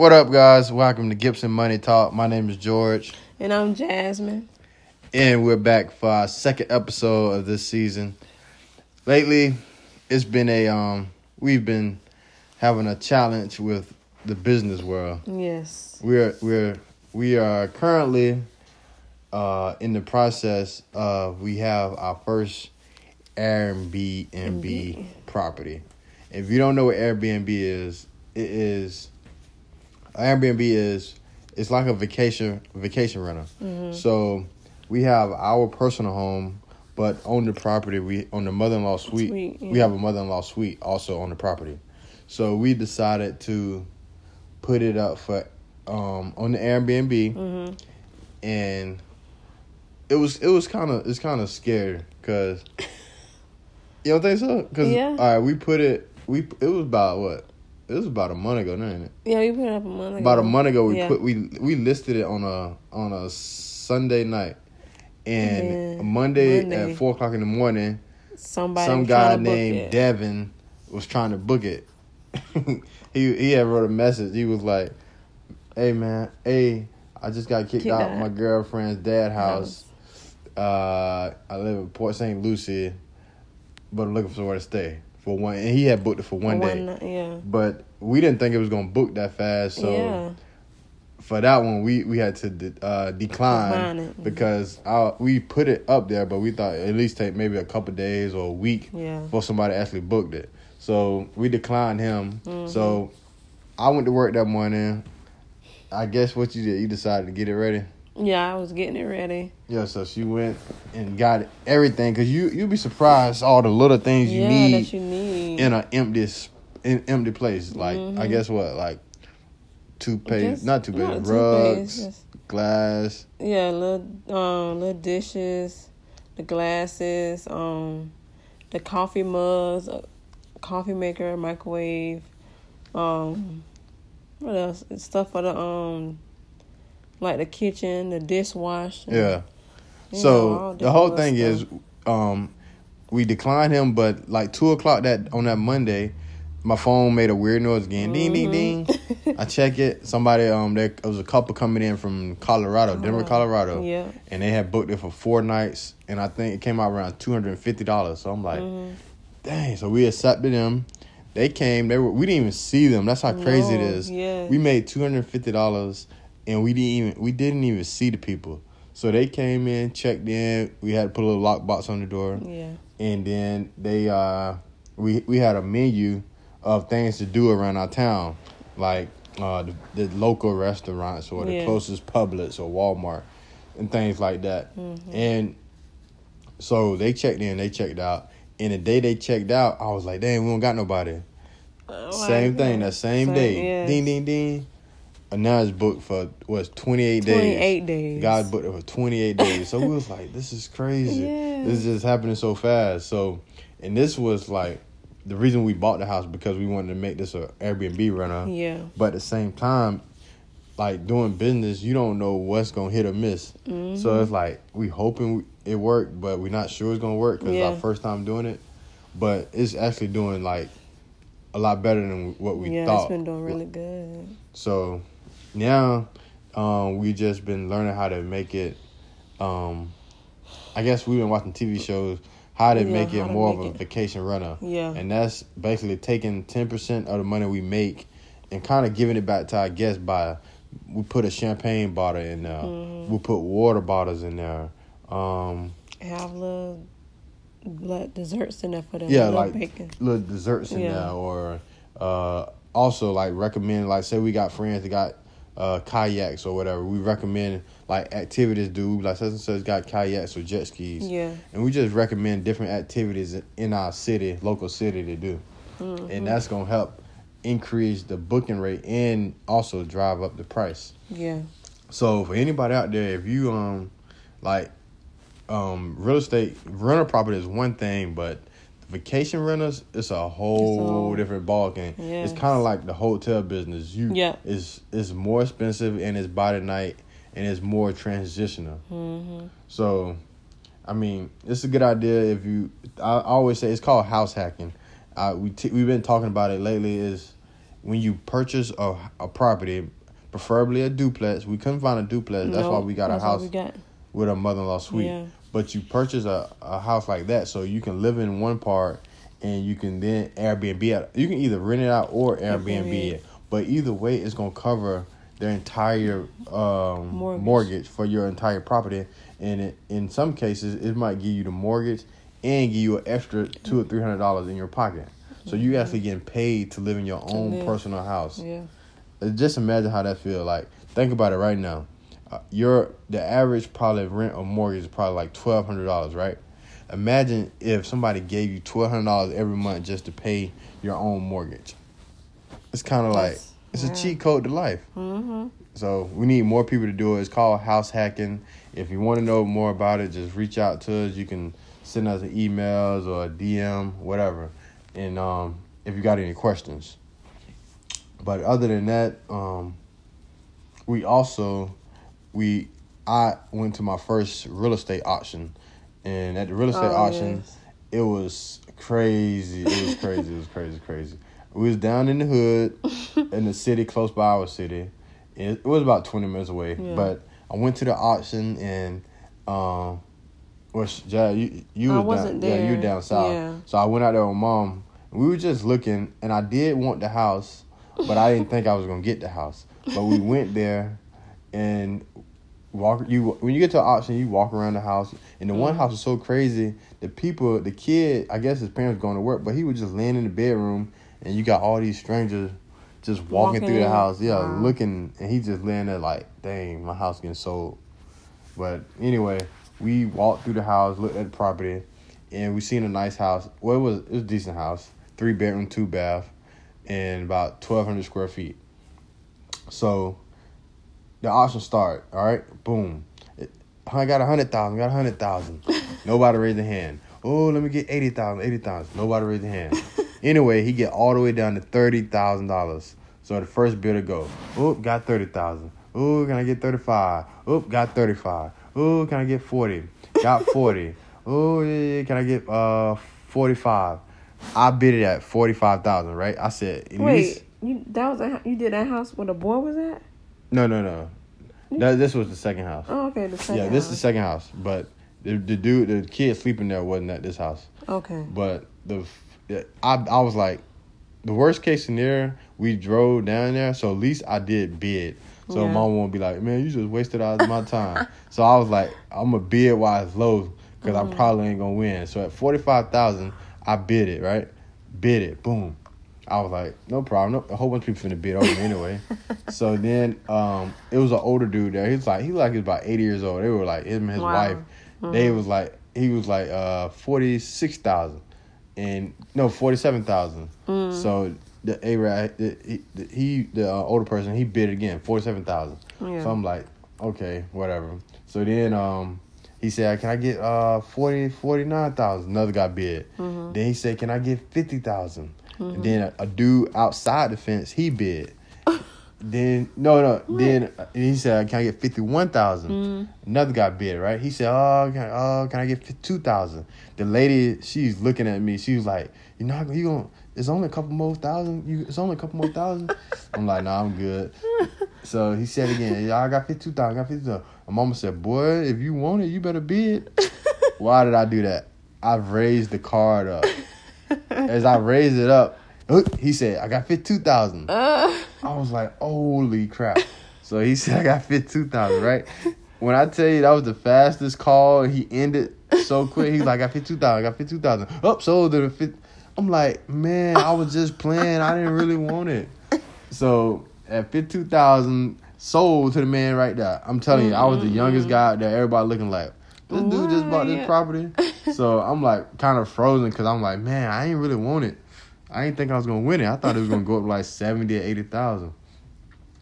What up, guys? Welcome to Gibson Money Talk. My name is George, And I'm Jasmine. and we're back for our second episode of this season. Lately, it's been a um, we've been having a challenge with the business world. Yes. We're we're we are currently uh in the process of we have our first Airbnb Mhm. property. If you don't know what Airbnb is, it is Airbnb is it's like a vacation vacation rental. hmm So we have our personal home, but on the property we on the mother in law suite, Suite, we have a mother in law suite also on the property. So we decided to put it up for um on the Airbnb hmm and it was it was kind of it's kind of scary because you don't think so? Because Yeah. all right, we put it we it was about what it was about a month ago, ain't it? Yeah, we put it up a month ago. About a month ago, we Yeah. put we we listed it on a on a Sunday night, and Yeah, Monday, Monday. at four o'clock in the morning, Somebody some guy trying to book named. Devin was trying to book it. he he had wrote a message. He was like, "Hey man, hey, I just got kicked Kicked out out. my girlfriend's dad house. Uh, I live in Port St. Lucie, but I'm looking for somewhere to stay for one. And he had booked it for For one day, yeah. but we didn't think it was gonna book that fast. So yeah. for that one, we we had to de- uh, decline, Decline it. because our, we put it up there, but we thought at least take maybe a couple days or a week Yeah. before somebody actually booked it. So we declined him. Mhm. So I went to work that morning. I guess what you did, you decided to get it ready. Yeah, I was getting it ready. Yeah, so she went and got everything because you you'd be surprised all the little things you yeah, need that you need. in an empty in empty place. Like I Mhm. guess what like toothpaste, Just- not toothpaste, not rugs, toothpaste, glass. yeah, little um little dishes, the glasses, um, the coffee mugs, a coffee maker, microwave, um, what else? Stuff for the um, like the kitchen, the dishwasher. Yeah. you know, So the whole thing stuff. is, um, we declined him, but like two o'clock that on that Monday, my phone made a weird noise again. Ding ding ding. Mhm. I check it. Somebody um there it was a couple coming in from Colorado, Denver, Oh, Colorado, Yeah. and they had booked it for four nights, and I think it came out around two hundred and fifty dollars. So I'm like, Mhm. dang. So we accepted them. They came. They were. We didn't even see them. That's how crazy it No, is. Yeah. We made two hundred fifty dollars, and we didn't even we didn't even see the people. So they came in, checked in. We had to put a little lockbox on the door, yeah. and then they uh we we had a menu of things to do around our town, like uh the, the local restaurants or the Yeah. closest Publix or Walmart and things like that. Mhm. And so they checked in, they checked out. And the day they checked out, I was like, "Damn, we don't got nobody." Oh, same thing, that same, Same- day. yes. Ding ding ding. And now it's booked for what's twenty eight days. 28 days. God booked it for 28 days. So we was like, this is crazy. Yeah. This is just happening so fast. So, and this was like the reason we bought the house because we wanted to make this a Airbnb renter. Yeah. But at the same time, like doing business, you don't know what's gonna hit or miss. Mhm. So it's like we hoping it worked, but we're not sure it's gonna work because Yeah. our first time doing it. But it's actually doing like a lot better than what we yeah, thought. Yeah, it's been doing really good. So now um, we just been learning how to make it. Um, I guess we've been watching TV shows how to Yeah, make it more make of a it. vacation runner, Yeah. and that's basically taking ten percent of the money we make and kind of giving it back to our guests by we put a champagne bottle in there, Mhm. we put water bottles in there. Um, Have little like desserts in there for them. Yeah, little like- bacon. little desserts in Yeah. there or uh also like recommend like say we got friends that got uh kayaks or whatever we recommend like activities do like such and such got kayaks or jet skis Yeah. and we just recommend different activities in our city local city to do Mhm. and that's gonna help increase the booking rate and also drive up the price yeah. so for anybody out there, if you um like um real estate rental property is one thing, but vacation renters it's a whole different ball game. It's kind of like the hotel business. You Yeah. it's it's more expensive and it's by the night and it's more transitional. Mm-hmm. So, I mean, it's a good idea if you. I, I always say it's called house hacking. Uh, we t- we've been talking about it lately. Is when you purchase a, a property, preferably a duplex. We couldn't find a duplex. That's why we got a that's house got. with a mother-in-law suite. Yeah. But you purchase a, a house like that, so you can live in one part, and you can then Airbnb it. You can either rent it out or Airbnb it. But either way, it's gonna cover their entire um, mortgage. Mortgage. for your entire property, and it, in some cases, it might give you the mortgage and give you an extra two or three hundred dollars in your pocket. So you actually getting paid to live in your own personal house. Yeah. Just imagine how that feel. Like think about it right now. Uh, your the average probably rent or mortgage is probably like twelve hundred dollars, right? Imagine if somebody gave you twelve hundred dollars every month just to pay your own mortgage. It's kind of like it's a cheat code to life. Mm-hmm. So we need more people to do it. It's called house hacking. If you want to know more about it, just reach out to us. You can send us an emails or a DM, whatever. And um, if you got any questions. But other than that, um, we also we I went to my first real estate auction, and at the real estate Oh, auction, yes. it was crazy. It was crazy. it was crazy, crazy. We was down in the hood, in the city close by our city. It, was about twenty minutes away, Yeah. but I went to the auction and, um, which yeah, you you I was wasn't down, yeah, you there. down south. Yeah. So I went out there with mom. We were just looking, and I did want the house, but I didn't think I was gonna get the house. But we went there, and walk you when you get to an auction, you walk around the house, and the one Mhm. house was so crazy. The people, the kid, I guess his parents going to work, but he was just laying in the bedroom, and you got all these strangers just walking, Walking through the house, yeah, Wow. looking, and he just laying there like, dang, my house getting sold. But anyway, we walked through the house, looked at the property, and we seen a nice house. Well, it was it was a decent house, three bedroom, two bath, and about twelve hundred square feet. So, the auction start. All right, boom. It, I got a hundred thousand. Got a hundred thousand. Nobody raised a hand. Oh, let me get eighty thousand. Eighty thousand. Nobody raised a hand. anyway, he get all the way down to thirty thousand dollars. So the first bidder go. Oh, got thirty thousand. Oh, can I get thirty five? Oh, got thirty five. Oh, can I get forty? Got forty. oh, yeah, yeah, can I get uh forty five? I bid it at forty five thousand. Right? I said. at least- Wait, you that was a, you did that house where the boy was at? No, no, no. That, this was the second house. Oh, okay, the second. yeah, this is the house. second house, but the, the dude, the kid sleeping there wasn't at this house. Okay. But the, I, I was like, the worst case scenario, we drove down there, so at least I did bid. So Yeah. mom won't be like, man, you just wasted all my time. so I was like, I'm gonna bid while it's low, because Mm-hmm. I probably ain't gonna win. So at forty five thousand, I bid it right, bid it, boom. I was like, no problem. No, a whole bunch of people finna bid over me anyway. so then um, it was an older dude there. He was like, he was like he was about eighty years old. They were like him and his Wow. wife. They was like he was like uh forty six thousand, and no forty seven thousand. So the A the, he, the, he the uh, older person he bid again forty seven thousand. Yeah. So I'm like, okay, whatever. So then um he said, can I get uh 40 49,000? Another guy bid. Then he said, can I get fifty thousand? And then a, a dude outside the fence he bid. Then no no. Then he said, "Can I get fifty one mm. Another guy bid right. He said, "Oh, can, oh, can I get two thousand? The lady, she's looking at me. She was like, "You're not you gonna? It's only a couple more thousand. You, it's only a couple more thousand. I'm like, "Nah, I'm good." So he said again, "Yeah, I got fifty two thousand. Got fifty two. My mama said, "Boy, if you want it, you better bid." Why did I do that? I've raised the card up. As I raised it up, he said, "I got fifty two thousand. Uh, I was like, holy crap. So he said I got 52,000, right? When I tell you that was the fastest call, he ended so quick. He's like, I got 52,000, I got 52,000. Up, sold at 50. I'm like, man, I was just playing. I didn't really want it. So at 52,000, sold to the man right there. I'm telling you, I was the youngest guy out there. Everybody looking like, this dude just bought this property. So I'm like kind of frozen because I'm like, man, I ain't really want it. I didn't think I was gonna win it. I thought it was gonna go up like seventy or eighty thousand.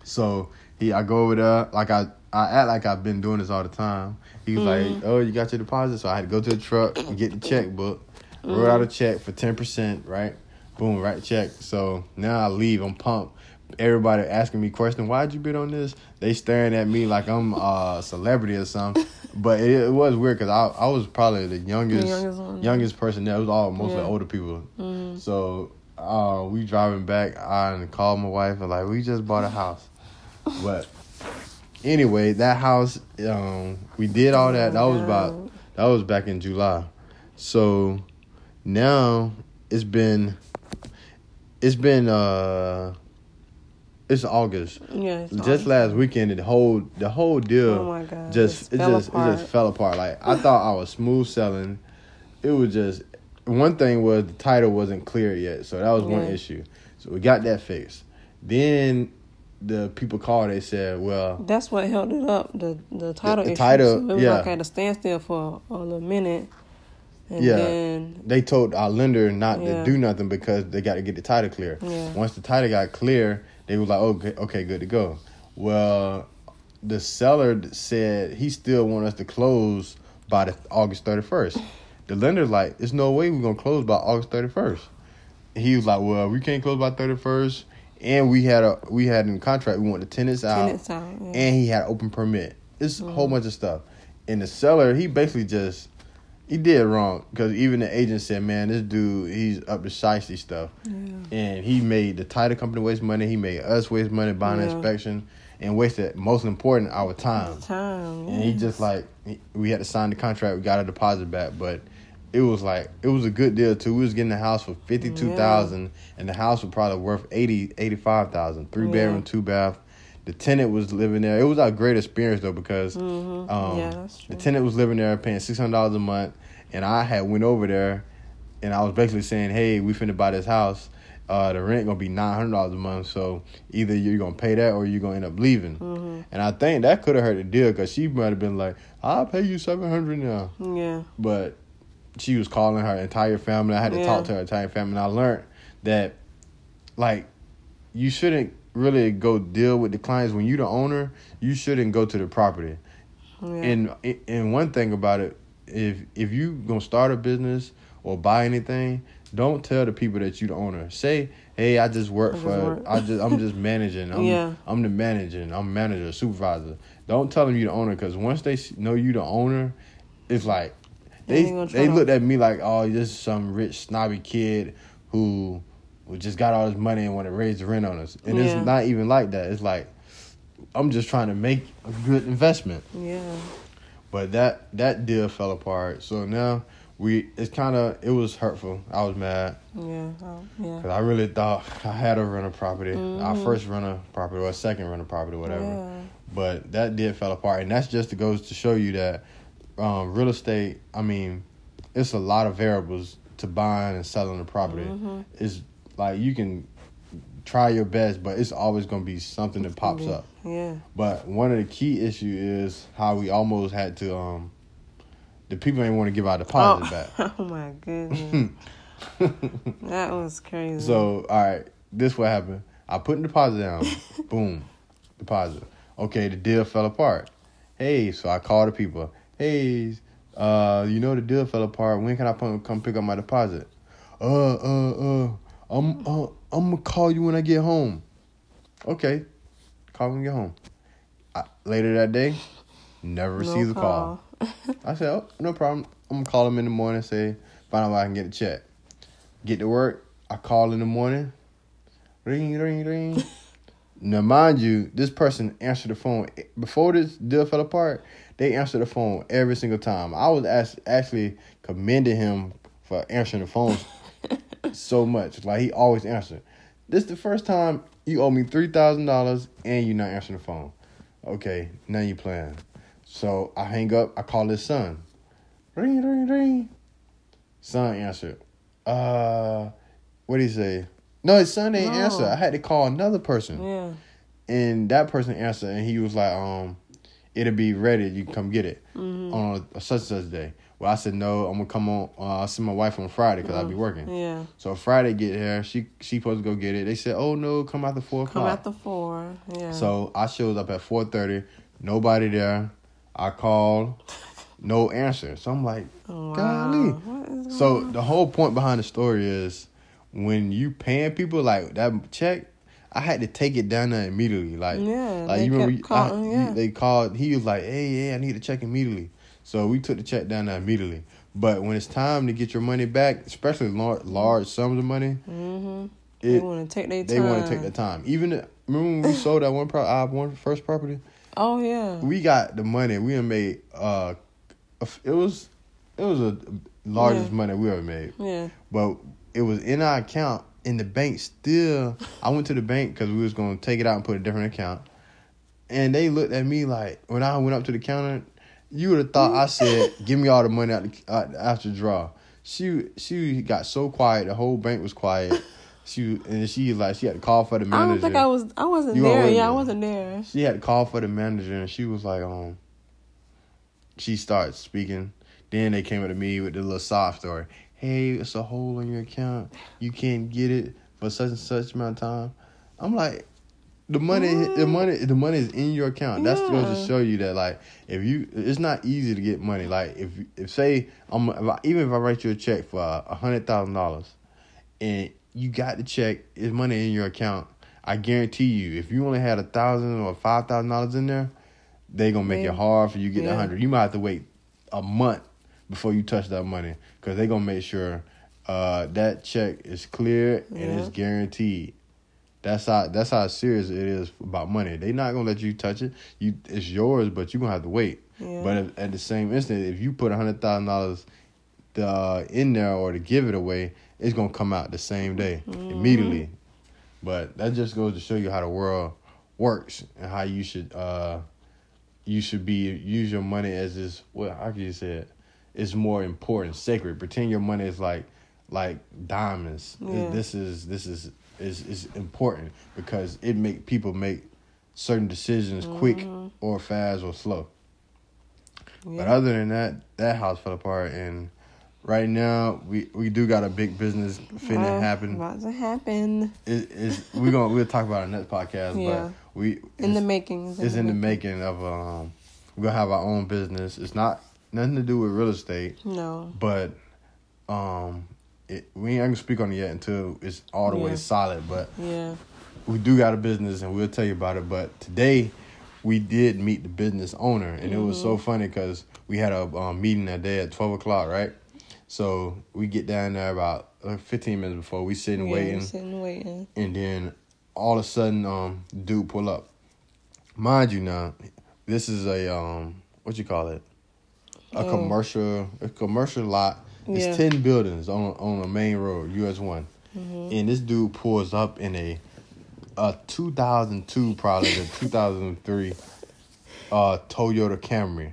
So he, I go over there like I, I act like I've been doing this all the time. He was like, mm-hmm. "Oh, you got your deposit?" So I had to go to the truck and get the checkbook, mm-hmm. wrote out a check for ten percent. Right, boom, the check. So now I leave. I'm pumped. Everybody asking me questions. Why'd you bid on this? They staring at me like I'm a celebrity or something. But it, it was weird because I, I was probably the youngest, youngest one. youngest person there. It was all mostly Yeah. older people. mm, So uh, we driving back. I called my wife and like we just bought a house, but anyway, that house um, we did all that. That was about that was back in July. So now it's been it's been uh it's August. Yeah. it's Just August. last weekend, the whole the whole deal Oh my God, just it fell just apart. it just fell apart. Like I thought I was smooth selling. It was just one thing was the title wasn't clear yet, so that was one issue. So we got that fixed. Then the people called. They said, "Well, That's what held it up. The the title the issue. title, So it was yeah. like at a standstill for a little minute. And Yeah. then they told our lender not Yeah. to do nothing because they got to get the title clear. Yeah. Once the title got clear, they was like, okay, okay, good to go. Well, the seller said he still want us to close by the August thirty first. The lender's like, there's no way we're gonna close by August thirty first. He was like, well, we can't close by thirty first, and we had a we had in the contract we want the tenants out, tenants out. Yeah. and he had open permit. It's a whole Mm-hmm. bunch of stuff. And the seller, he basically just he did wrong because even the agent said, "Man, this dude, he's up to shiesty stuff." yeah. And he made the title company waste money. He made us waste money buying Yeah. inspection, and wasted most important our time. Time. And he just like we had to sign the contract. We got a deposit back, but it was like it was a good deal too. We was getting the house for fifty two thousand, and the house was probably worth 80, 85,000. Three Yeah. bedroom, two bath. The tenant was living there. It was our great experience though because Mhm. um, yeah, the tenant was living there paying six hundred dollars a month, and I had went over there, and I was basically saying, "Hey, we finna buy this house. Uh, the rent gonna be nine hundred dollars a month. So either you're gonna pay that or you're gonna end up leaving." Mhm. And I think that could have hurt the deal because she might have been like, "I'll pay you seven hundred now," Yeah. but she was calling her entire family. I had to Yeah. talk to her entire family, and I learned that, like, you shouldn't really go deal with the clients when you're the owner. You shouldn't go to the property. Yeah. And and one thing about it, if if you gonna start a business or buy anything, don't tell the people that you the owner. Say, hey, I just work I just for work." I just I'm just managing. I'm Yeah. I'm the manager. I'm manager, supervisor. Don't tell them you the owner because once they know you the owner, it's like They they they looked at me like, oh, this is some rich snobby kid who who just got all this money and want to raise the rent on us. And Yeah. it's not even like that. It's like I'm just trying to make a good investment. yeah. But that that deal fell apart. So now we it's kind of it was hurtful. I was mad Yeah. Oh, yeah. because I really thought I had a rental property, our Mhm. first rental property or second rental property, or whatever. Yeah. But that did fell apart, and that's just to goes to show you that um, real estate. I mean, it's a lot of variables to buying and selling a property. Mhm. It's like you can try your best, but it's always gonna be something that pops up. Yeah. But one of the key issue is how we almost had to um the people ain't want to give our deposit oh, oh my goodness. that was crazy. so all right, this what happened. I put the deposit down. Boom. Deposit. Okay, the deal fell apart. Hey, so I called the people. Hey, uh, you know the deal fell apart. When can I come come pick up my deposit? Uh, uh, uh. I'm uh, I'm gonna call you when I get home. Okay, call when you get home. I, later that day, never No the a call. I said, oh, no problem. I'm gonna call him in the morning. Say, find out where I can get a check. Get to work. I call in the morning. Ring, ring, ring. now, mind you, this person answered the phone before this deal fell apart. They answered the phone every single time. I was act- actually commending him for answering the phone so much. Like he always answered. This the first time you owe me three thousand dollars and you not answering the phone. Okay, now you playing. So I hang up. I call his son. Ring, ring, ring. Son answered. Uh, what did he say? No, his son didn't No. answer. I had to call another person, yeah. and that person answered, and he was like, "Um, it'll be ready. You can come get it Mhm. on a, such such day." Well, I said, "No, I'm gonna come on. Uh, I'll see my wife on Friday because I'll be working." Yeah. So Friday get here. She she supposed to go get it. They said, "Oh no, come out the four o'clock. Come out the four. Yeah. So I shows up at four thirty. Nobody there. I called. No answer. So I'm like, oh, wow. golly. What is so on? the whole point behind the story is when you paying people like that check, I had to take it down there immediately. Like, yeah. like they you remember, I- calling, you- yeah. they called. He was like, "Hey, yeah, I need a check immediately." So we took the check down there immediately. But when it's time to get your money back, especially large, large sums of money, Mm-hmm. They want to take their time. they want to take the time. Even the- remember when we sold that one pro- our one first property, Oh yeah. we got the money. We had made uh, it was it was a largest Yeah. money we ever made, Yeah. but it was in our account. And the bank still, I went to the bank because we was gonna take it out and put a different account, and they looked at me like when I went up to the counter, you would have thought I said, "Give me all the money out the, out, after the draw." She she got so quiet, the whole bank was quiet. She and she like she had to call for the manager. I don't think I was. I wasn't You there. Yeah, I wasn't there. She had to call for the manager, and she was like, um, she started speaking. Then they came up to me with the little sob story. Hey, it's a hole in your account. You can't get it for such and such amount of time. I'm like, the money, the money, the money is in your account. That's supposed to show you that, like, if you, it's not easy to get money. Like, if, if say, I'm, if I, even if I write you a check for a hundred thousand dollars, and you got the check, it's money in your account. I guarantee you, if you only had a thousand or five thousand dollars in there, they gonna make Yeah. it hard for you to get the Yeah. hundred. You might have to wait a month before you touch that money because they gonna make sure uh, that check is clear and it's guaranteed. That's how that's how serious it is about money. They not gonna let you touch it. You it's yours, but you are gonna have to wait. Yeah. But if, at the same instant, if you put a hundred thousand dollars uh, in there or to give it away, it's gonna come out the same day Mm-hmm. immediately. But that just goes to show you how the world works and how you should uh you should be use your money as is well how can you say it? It's more important, sacred. Pretend your money is like like diamonds. Yeah. This is this is is is important because it make people make certain decisions quick Mm-hmm. or fast or slow. But other than that, that house fell apart, and right now we we do got a big business finna Uh, happen. About to happen. It, it's we gonna we'll talk about it in next podcast, Yeah. but we In the making. It's in the making of um. We're gonna have our own business. It's not nothing to do with real estate, No. but um, it, we ain't gonna speak on it yet until it's all the way solid. But Yeah. we do got a business and we'll tell you about it. But today we did meet the business owner, and it was so funny because we had a um, meeting that day at twelve o'clock, right? So we get down there about fifteen minutes before we sitting yeah, waiting, Sitting waiting. and then all of a sudden, um, dude pull up. Mind you, now this is a um, what you call it? A Oh. commercial, a commercial lot. It's Yeah. ten buildings on on a main road, US one, Mm-hmm. and this dude pulls up in a a 2002 probably the 2003 uh Toyota Camry.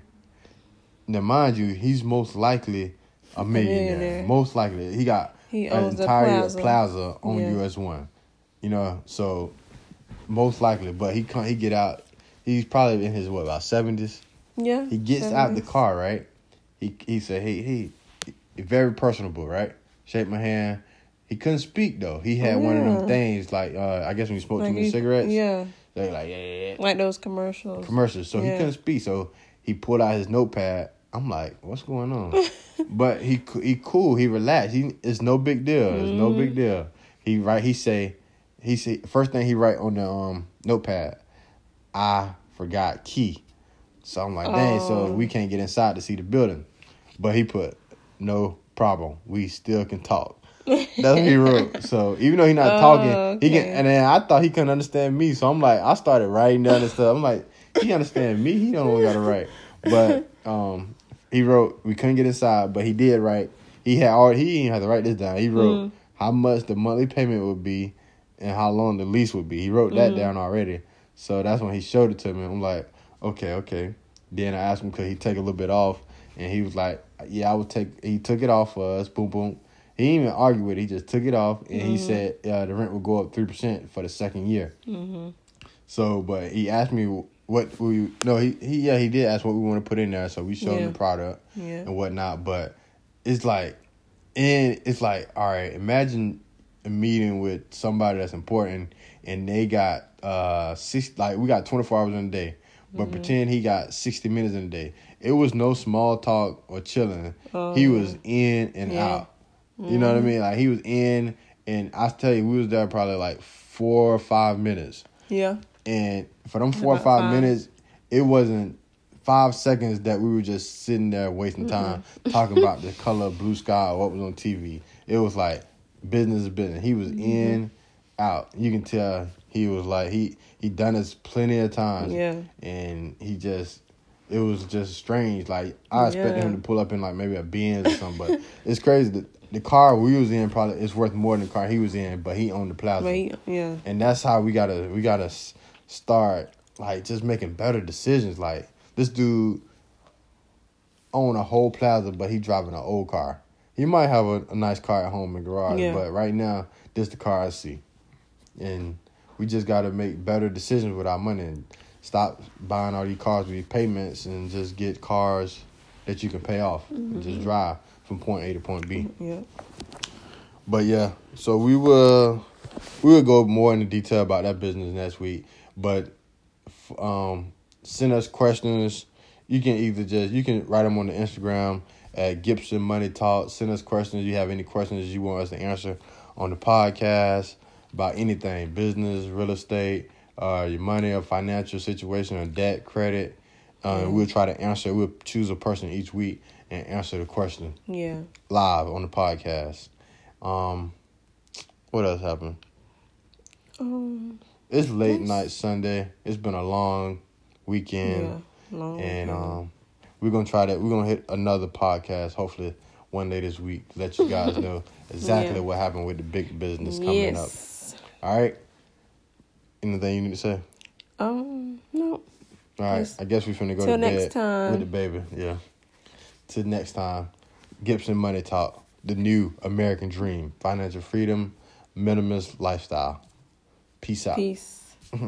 Now, mind you, he's most likely a millionaire. millionaire. Most likely, he got He an a entire plaza. plaza on Yeah. US one. You know, so most likely, but he come he get out. He's probably in his what about seventies. Yeah. He gets out the car, right? He he said, "Hey, hey," he- very personable, right? Shake my hand. He couldn't speak though. He had one of them things like uh, I guess when you smoke too Like many he- cigarettes, Yeah. they're like yeah, yeah, yeah. Like those commercials. commercials. So he couldn't speak. So he pulled out his notepad. I'm like, what's going on? but he he cool. He relaxed. He it's no big deal. It's no Mm-hmm. big deal. He write. He say. He say first thing he write on the um notepad. I forgot key. So I'm like, dang. So Oh. we can't get inside to see the building. But he put no problem. We still can talk. That's what he wrote. So even though he's not Oh, talking, he can. And then I thought he couldn't understand me. So I'm like, I started writing down and stuff. I'm like, he understand me. He don't got to write. But um, he wrote we couldn't get inside, but he did write. He had already. He didn't have to write this down. He wrote Mm. how much the monthly payment would be and how long the lease would be. He wrote that Mm. down already. So that's when he showed it to me. I'm like, okay, okay. Then I asked him could he take a little bit off, and he was like, yeah, I would take. He took it off for us. Boom, boom. He didn't even argue with it. He just took it off, and he Mm-hmm. said uh, the rent would go up three percent for the second year. Mm-hmm. So, but he asked me what we no he, he yeah he did ask what we want to put in there. So we showed him the product Yeah. and whatnot. But it's like, and it's like, all right, imagine a meeting with somebody that's important, and they got uh six like we got twenty four hours in a day, but Mm-hmm. pretend he got sixty minutes in a day. It was no small talk or chilling. Oh, he was in and yeah. out. You know what I mean? Like he was in, and I tell you, we was there probably like four or five minutes. Yeah. And for them four or five, five. minutes, it wasn't five seconds that we were just sitting there wasting time talking about the color of blue sky or what was on TV. It was like business is business. He was in, out. You can tell he was like he he done this plenty of times. Yeah. And he just it was just strange. Like I expected Yeah. him to pull up in like maybe a Benz or something, but it's crazy. The, the car we was in probably is worth more than the car he was in, but he owned the plaza he, yeah. and that's how we gotta we gotta start like just making better decisions like this dude own a whole plaza but he driving an old car he might have a, a nice car at home in the garage Yeah. but right now this the car i see and we just gotta make better decisions with our money and stop buying all these cars with these payments and just get cars that you can pay off and just drive from point a to point b Yeah. but yeah, so we will we will go more into detail about that business next week. But um, send us questions. You can either just you can write them on the Instagram at Gibson Money Talk. Send us questions. You have any questions you want us to answer on the podcast about anything, business, real estate, uh, your money or financial situation or debt, credit. Uh, We'll try to answer. We'll choose a person each week and answer the question Yeah. live on the podcast. Um, what else happened? Um. It's late night Sunday. It's been a long weekend, Yeah. Long. and weekend. um, we're gonna try that. We're gonna hit another podcast hopefully one day this week let you guys know exactly Yeah. what happened with the big business coming up. yes. All right. Anything you need to say? Um. No. All right. I guess we're finna go to next bed time. with the baby. Yeah. Till next time, Gibson Money Talk, the new American dream, financial freedom, minimalist lifestyle. Peace out. Peace.